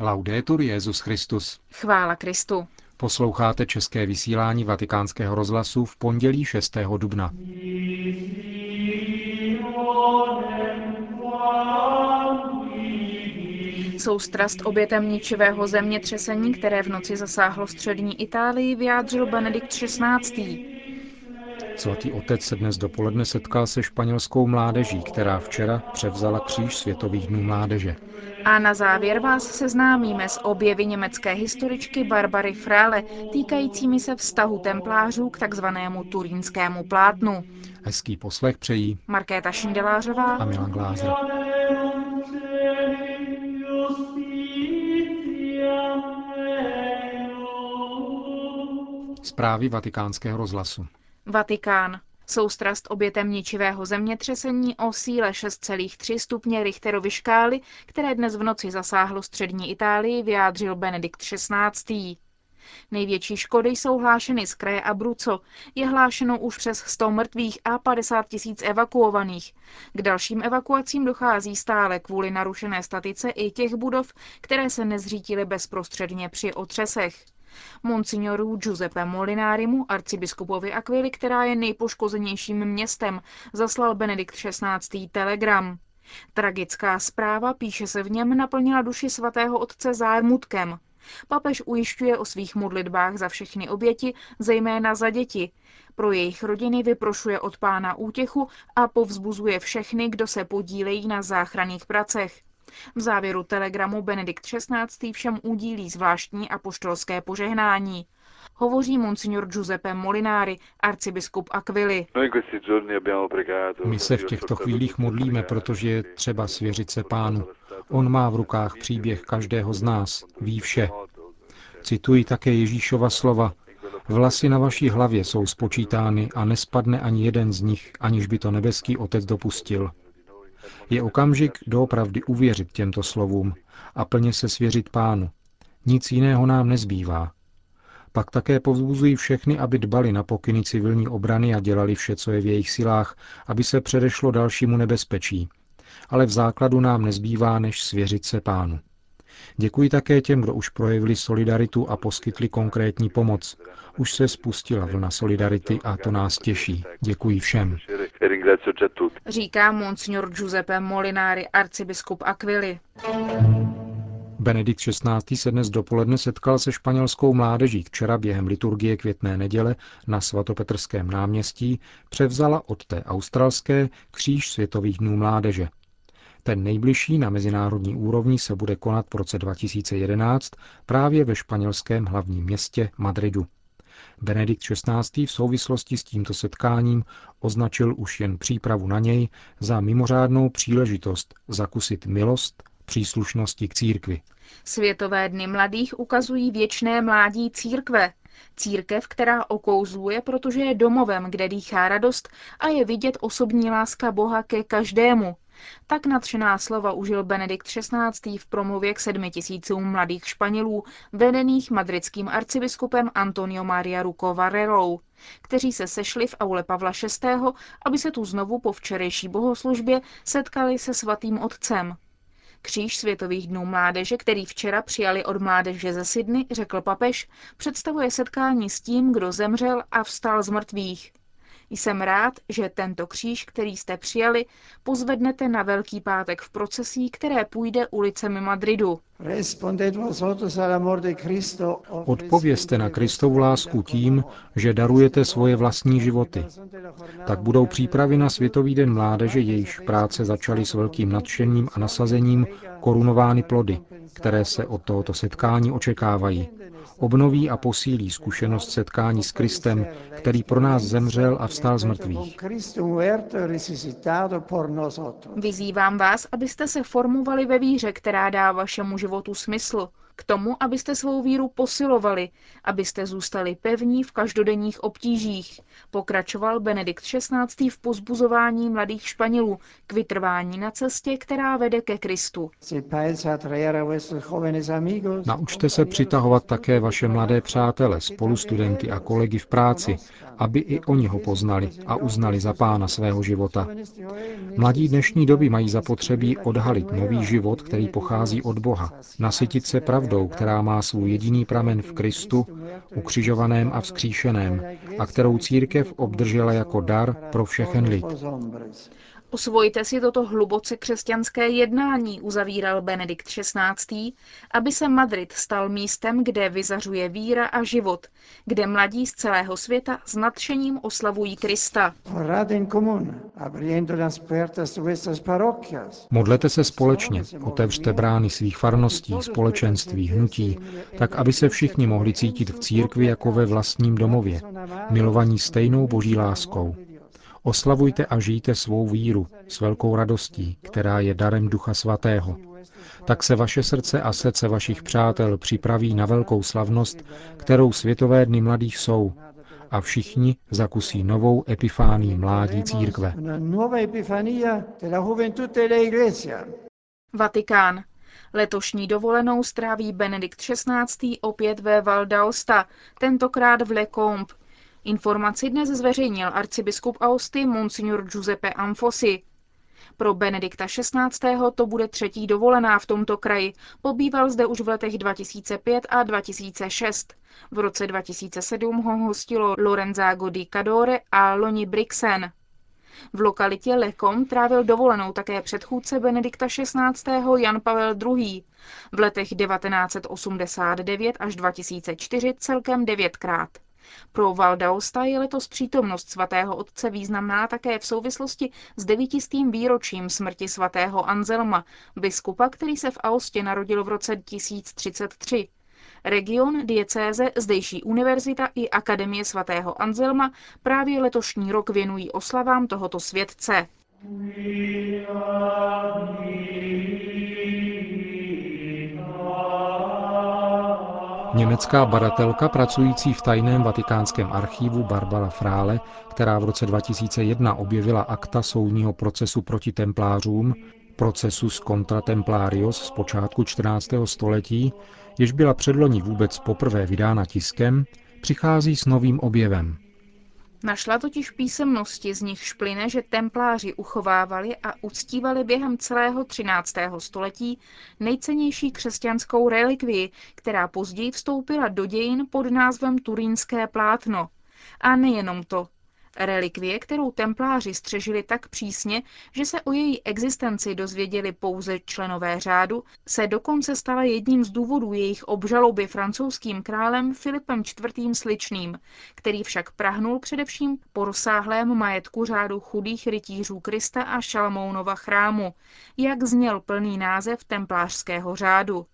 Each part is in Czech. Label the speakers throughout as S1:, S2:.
S1: Laudetur Jezus Christus.
S2: Chvála Kristu.
S1: Posloucháte české vysílání Vatikánského rozhlasu v pondělí 6. dubna.
S2: Soustrast obětem ničivého zemětřesení, které v noci zasáhlo střední Itálii, vyjádřil Benedikt XVI.
S1: Svatý otec se dnes dopoledne setkal se španělskou mládeží, která včera převzala kříž Světových dnů mládeže.
S2: A na závěr vás seznámíme s objevy německé historičky Barbary Frále týkajícími se vztahu templářů k takzvanému turínskému plátnu.
S1: Hezký poslech přejí
S2: Markéta Šindelářová
S1: a Milan Glázer. Zprávy vatikánského rozhlasu.
S2: Vatikán. Soustrast obětem ničivého zemětřesení o síle 6,3 stupně Richterovy škály, které dnes v noci zasáhlo střední Itálii, vyjádřil Benedikt XVI. Největší škody jsou hlášeny z kraje Abruzzo. Je hlášeno už přes 100 mrtvých a 50 tisíc evakuovaných. K dalším evakuacím dochází stále kvůli narušené statice i těch budov, které se nezřítily bezprostředně při otřesech. Monsignoru Giuseppe Molinarimu, arcibiskupovi Aquili, která je nejpoškozenějším městem, zaslal Benedikt XVI. telegram. Tragická zpráva, píše se v něm, naplnila duši svatého otce zármutkem. Papež ujišťuje o svých modlitbách za všechny oběti, zejména za děti. Pro jejich rodiny vyprošuje od pána útěchu a povzbuzuje všechny, kdo se podílejí na záchranných pracech. V závěru telegramu Benedikt XVI. všem udílí zvláštní apoštolské požehnání. Hovoří monsignor Giuseppe Molinari, arcibiskup Aquili.
S1: My se v těchto chvílích modlíme, protože je třeba svěřit se pánu. On má v rukách příběh každého z nás, ví vše. Cituji také Ježíšova slova. Vlasy na vaší hlavě jsou spočítány a nespadne ani jeden z nich, aniž by to nebeský otec dopustil. Je okamžik doopravdy uvěřit těmto slovům a plně se svěřit pánu. Nic jiného nám nezbývá. Pak také povzbuzují všechny, aby dbali na pokyny civilní obrany a dělali vše, co je v jejich silách, aby se předešlo dalšímu nebezpečí. Ale v základu nám nezbývá, než svěřit se pánu. Děkuji také těm, kdo už projevili solidaritu a poskytli konkrétní pomoc. Už se spustila vlna solidarity a to nás těší. Děkuji všem.
S2: Říká monsignor Giuseppe Molinari, arcibiskup Aquili.
S1: Benedikt XVI. se dnes dopoledne setkal se španělskou mládeží. Včera během liturgie květné neděle na svatopetrském náměstí převzala od té australské kříž světových dnů mládeže. Ten nejbližší na mezinárodní úrovni se bude konat v roce 2011 právě ve španělském hlavním městě Madridu. Benedikt XVI. v souvislosti s tímto setkáním označil už jen přípravu na něj za mimořádnou příležitost zakusit milost příslušnosti k církvi.
S2: Světové dny mladých ukazují věčné mládí církve. Církev, která okouzluje, protože je domovem, kde dýchá radost a je vidět osobní láska Boha ke každému, tak nadšená slova užil Benedikt XVI. v promluvě k sedmi tisícům mladých Španělů, vedených madridským arcibiskupem Antonio Maria Ruco Varrerou, kteří se sešli v aule Pavla VI., aby se tu znovu po včerejší bohoslužbě setkali se svatým otcem. Kříž Světových dnů mládeže, který včera přijali od mládeže ze Sydney, řekl papež, představuje setkání s tím, kdo zemřel a vstal z mrtvých. Jsem rád, že tento kříž, který jste přijali, pozvednete na Velký pátek v procesí, které půjde ulicemi Madridu.
S1: Odpovězte na Kristovu lásku tím, že darujete svoje vlastní životy. Tak budou přípravy na Světový den mládeže, jejíž práce začaly s velkým nadšením a nasazením, korunovány plody, které se od tohoto setkání očekávají. Obnoví a posílí zkušenost setkání s Kristem, který pro nás zemřel a vstal z mrtvých.
S2: Vyzývám vás, abyste se formovali ve víře, která dá vašemu životu smysl. K tomu, abyste svou víru posilovali, abyste zůstali pevní v každodenních obtížích, pokračoval Benedikt XVI. v pozbuzování mladých Španělů k vytrvání na cestě, která vede ke Kristu.
S1: Naučte se přitahovat také vaše mladé přátele, spolustudenty a kolegy v práci, aby i oni ho poznali a uznali za pána svého života. Mladí dnešní doby mají zapotřebí odhalit nový život, který pochází od Boha, nasytit se pravdou, která má svůj jediný pramen v Kristu, ukřižovaném a vzkříšeném, a kterou církev obdržela jako dar pro všechen lid.
S2: Osvojte si toto hluboce křesťanské jednání, uzavíral Benedikt XVI., aby se Madrid stal místem, kde vyzařuje víra a život, kde mladí z celého světa s nadšením oslavují Krista.
S1: Modlete se společně, otevřte brány svých farností, společenství, hnutí, tak aby se všichni mohli cítit v církvi jako ve vlastním domově, milovaní stejnou boží láskou. Oslavujte a žijte svou víru s velkou radostí, která je darem Ducha Svatého. Tak se vaše srdce a srdce vašich přátel připraví na velkou slavnost, kterou Světové dny mladých jsou, a všichni zakusí novou epifánii mládí církve.
S2: Vatikán. Letošní dovolenou stráví Benedikt XVI. opět ve Val d'Aosta, tentokrát v Le Combe, Informaci dnes zveřejnil arcibiskup Austy Monsignor Giuseppe Anfosi. Pro Benedikta XVI. to bude třetí dovolená v tomto kraji. Pobýval zde už v letech 2005 a 2006. V roce 2007 ho hostilo Lorenzago di Cadore a Loni Brixen. V lokalitě Lekom trávil dovolenou také předchůdce Benedikta XVI. Jan Pavel II. V letech 1989 až 2004 celkem devětkrát. Pro Valdausta je letos přítomnost svatého otce významná také v souvislosti s devítistým výročím smrti svatého Anzelma, biskupa, který se v Aostě narodil v roce 1033. Region, diecéze, zdejší univerzita i Akademie svatého Anzelma právě letošní rok věnují oslavám tohoto světce. We
S1: Německá badatelka pracující v tajném vatikánském archívu Barbara Frále, která v roce 2001 objevila akta soudního procesu proti templářům, procesus contra templarios z počátku 14. století, jež byla předloni vůbec poprvé vydána tiskem, přichází s novým objevem.
S2: Našla totiž písemnosti, z nich šplyne, že templáři uchovávali a uctívali během celého 13. století nejcennější křesťanskou relikvii, která později vstoupila do dějin pod názvem Turínské plátno. A nejenom to. Relikvie, kterou templáři střežili tak přísně, že se o její existenci dozvěděli pouze členové řádu, se dokonce stala jedním z důvodů jejich obžaloby francouzským králem Filipem IV. Sličným, který však prahnul především po rozsáhlém majetku řádu chudých rytířů Krista a Šalmounova chrámu, jak zněl plný název templářského řádu.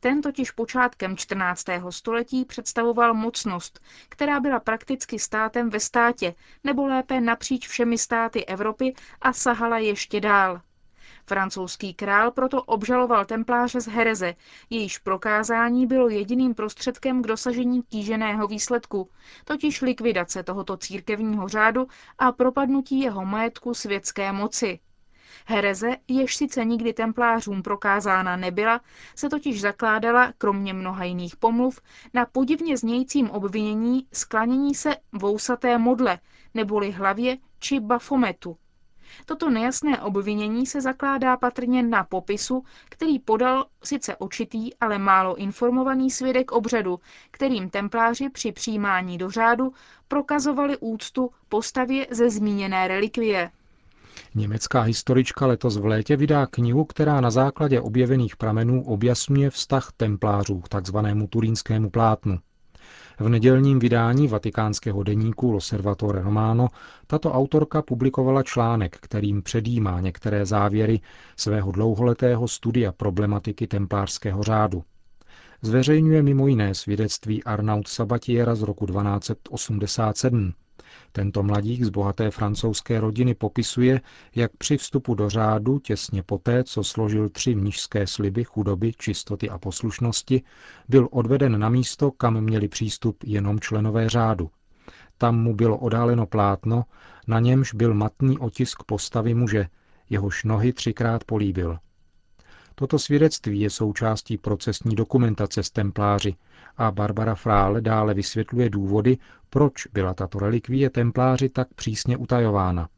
S2: Ten totiž počátkem 14. století představoval mocnost, která byla prakticky státem ve státě, nebo lépe napříč všemi státy Evropy a sahala ještě dál. Francouzský král proto obžaloval templáře z hereze, jejíž prokázání bylo jediným prostředkem k dosažení kýženého výsledku, totiž likvidace tohoto církevního řádu a propadnutí jeho majetku světské moci. Hereze, jež sice nikdy templářům prokázána nebyla, se totiž zakládala, kromě mnoha jiných pomluv, na podivně znějícím obvinění sklánění se vousaté modle, neboli hlavě či bafometu. Toto nejasné obvinění se zakládá patrně na popisu, který podal sice očitý, ale málo informovaný svědek obřadu, kterým templáři při přijímání do řádu prokazovali úctu postavě ze zmíněné relikvie.
S1: Německá historička letos v létě vydá knihu, která na základě objevených pramenů objasňuje vztah templářů k takzvanému turínskému plátnu. V nedělním vydání vatikánského deníku L'Osservatore Romano tato autorka publikovala článek, kterým předjímá některé závěry svého dlouholetého studia problematiky templářského řádu. Zveřejňuje mimo jiné svědectví Arnaud Sabatiera z roku 1287, Tento mladík z bohaté francouzské rodiny popisuje, jak při vstupu do řádu těsně poté, co složil tři mnižské sliby chudoby, čistoty a poslušnosti, byl odveden na místo, kam měli přístup jenom členové řádu. Tam mu bylo odáleno plátno, na němž byl matný otisk postavy muže, jehož nohy třikrát políbil. Toto svědectví je součástí procesní dokumentace z templáři a Barbara Frále dále vysvětluje důvody, proč byla tato relikvie templáři tak přísně utajována.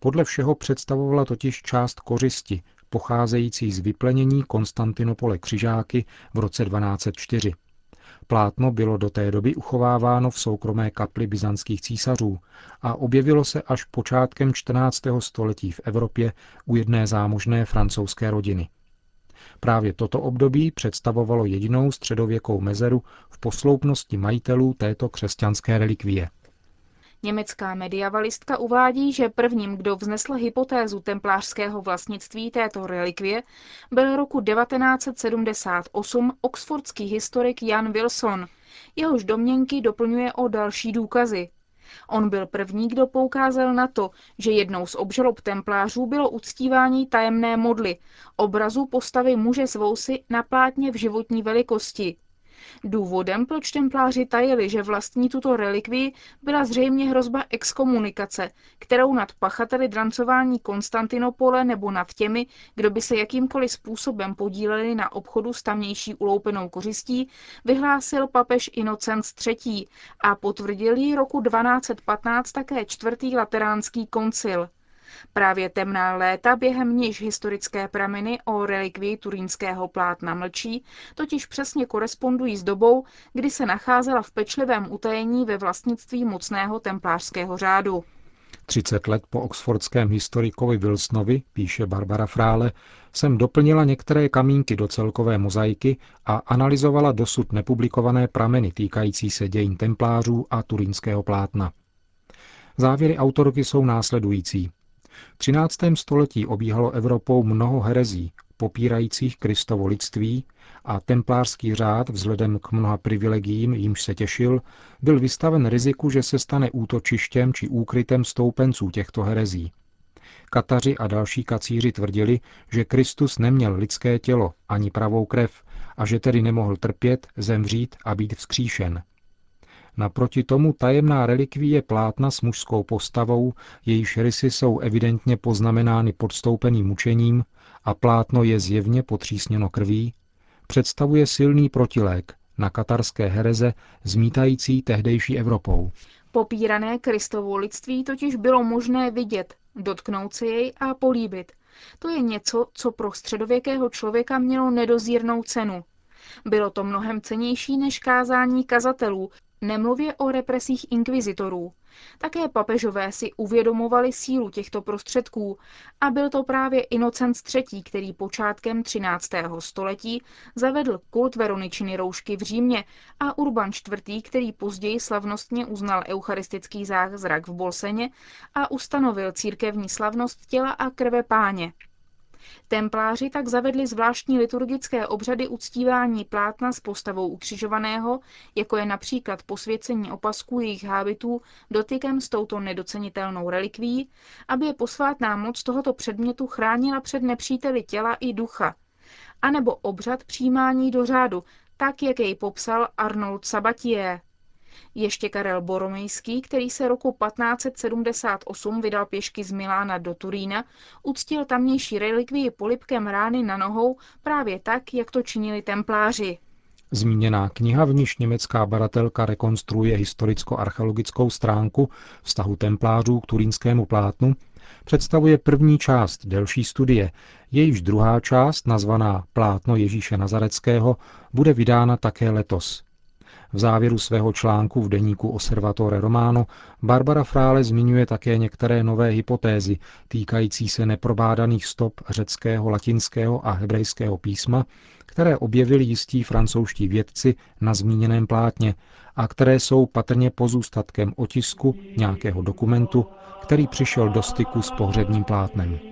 S1: Podle všeho představovala totiž část kořisti, pocházející z vyplenění Konstantinopole křižáky v roce 1204. Plátno bylo do té doby uchováváno v soukromé kapli byzantských císařů a objevilo se až počátkem 14. století v Evropě u jedné zámožné francouzské rodiny. Právě toto období představovalo jedinou středověkou mezeru v posloupnosti majitelů této křesťanské relikvie.
S2: Německá mediavalistka uvádí, že prvním, kdo vznesl hypotézu templářského vlastnictví této relikvie, byl roku 1978 oxfordský historik Jan Wilson. Jehož domněnky doplňuje o další důkazy. On byl první, kdo poukázal na to, že jednou z obžalob templářů bylo uctívání tajemné modly, obrazu postavy muže s vousy na plátně v životní velikosti. Důvodem, proč templáři tajili, že vlastní tuto relikvii, byla zřejmě hrozba exkomunikace, kterou nad pachateli drancování Konstantinopole nebo nad těmi, kdo by se jakýmkoliv způsobem podíleli na obchodu s tamnější uloupenou kořistí, vyhlásil papež Inocent III. a potvrdil ji roku 1215 také čtvrtý lateránský koncil. Právě temná léta, během níž historické prameny o relikvii turínského plátna mlčí, totiž přesně korespondují s dobou, kdy se nacházela v pečlivém utajení ve vlastnictví mocného templářského řádu.
S1: 30 let po oxfordském historikovi Wilsonovi, píše Barbara Frále, jsem doplnila některé kamínky do celkové mozaiky a analyzovala dosud nepublikované prameny týkající se dějin templářů a turínského plátna. Závěry autorky jsou následující. 13. století obíhalo Evropou mnoho herezí, popírajících Kristovo lidství a templářský řád vzhledem k mnoha privilegiím, jimž se těšil, byl vystaven riziku, že se stane útočištěm či úkrytem stoupenců těchto herezí. Kataři a další kacíři tvrdili, že Kristus neměl lidské tělo ani pravou krev a že tedy nemohl trpět, zemřít a být vzkříšen. Naproti tomu tajemná relikvie plátna s mužskou postavou, jejíž rysy jsou evidentně poznamenány podstoupeným mučením a plátno je zjevně potřísněno krví, představuje silný protilék na katarské hereze zmítající tehdejší Evropou.
S2: Popírané Kristovo lidství totiž bylo možné vidět, dotknout se jej a políbit. To je něco, co pro středověkého člověka mělo nedozírnou cenu. Bylo to mnohem cenější než kázání kazatelů, Nemluvě o represích inkvizitorů. Také papežové si uvědomovali sílu těchto prostředků a byl to právě Inocent III., který počátkem 13. století zavedl kult Veroničiny roušky v Římě a Urban IV., který později slavnostně uznal eucharistický zázrak v Bolseně a ustanovil církevní slavnost těla a krve páně. Templáři tak zavedli zvláštní liturgické obřady uctívání plátna s postavou ukřižovaného, jako je například posvěcení opasků jejich hábitů dotykem s touto nedocenitelnou relikví, aby je posvátná moc tohoto předmětu chránila před nepříteli těla i ducha, anebo obřad přijímání do řádu, tak jak jej popsal Arnold Sabatier. Ještě Karel Boromejský, který se roku 1578 vydal pěšky z Milána do Turína, uctil tamnější relikvii polipkem rány na nohou právě tak, jak to činili templáři.
S1: Zmíněná kniha, v níž německá badatelka rekonstruuje historicko-archeologickou stránku vztahu templářů k turínskému plátnu, představuje první část delší studie, jejíž druhá část, nazvaná Plátno Ježíše Nazareckého, bude vydána také letos. V závěru svého článku v deníku Osservatore Romano Barbara Frále zmiňuje také některé nové hypotézy týkající se neprobádaných stop řeckého, latinského a hebrejského písma, které objevili jistí francouzští vědci na zmíněném plátně a které jsou patrně pozůstatkem otisku nějakého dokumentu, který přišel do styku s pohřebním plátnem.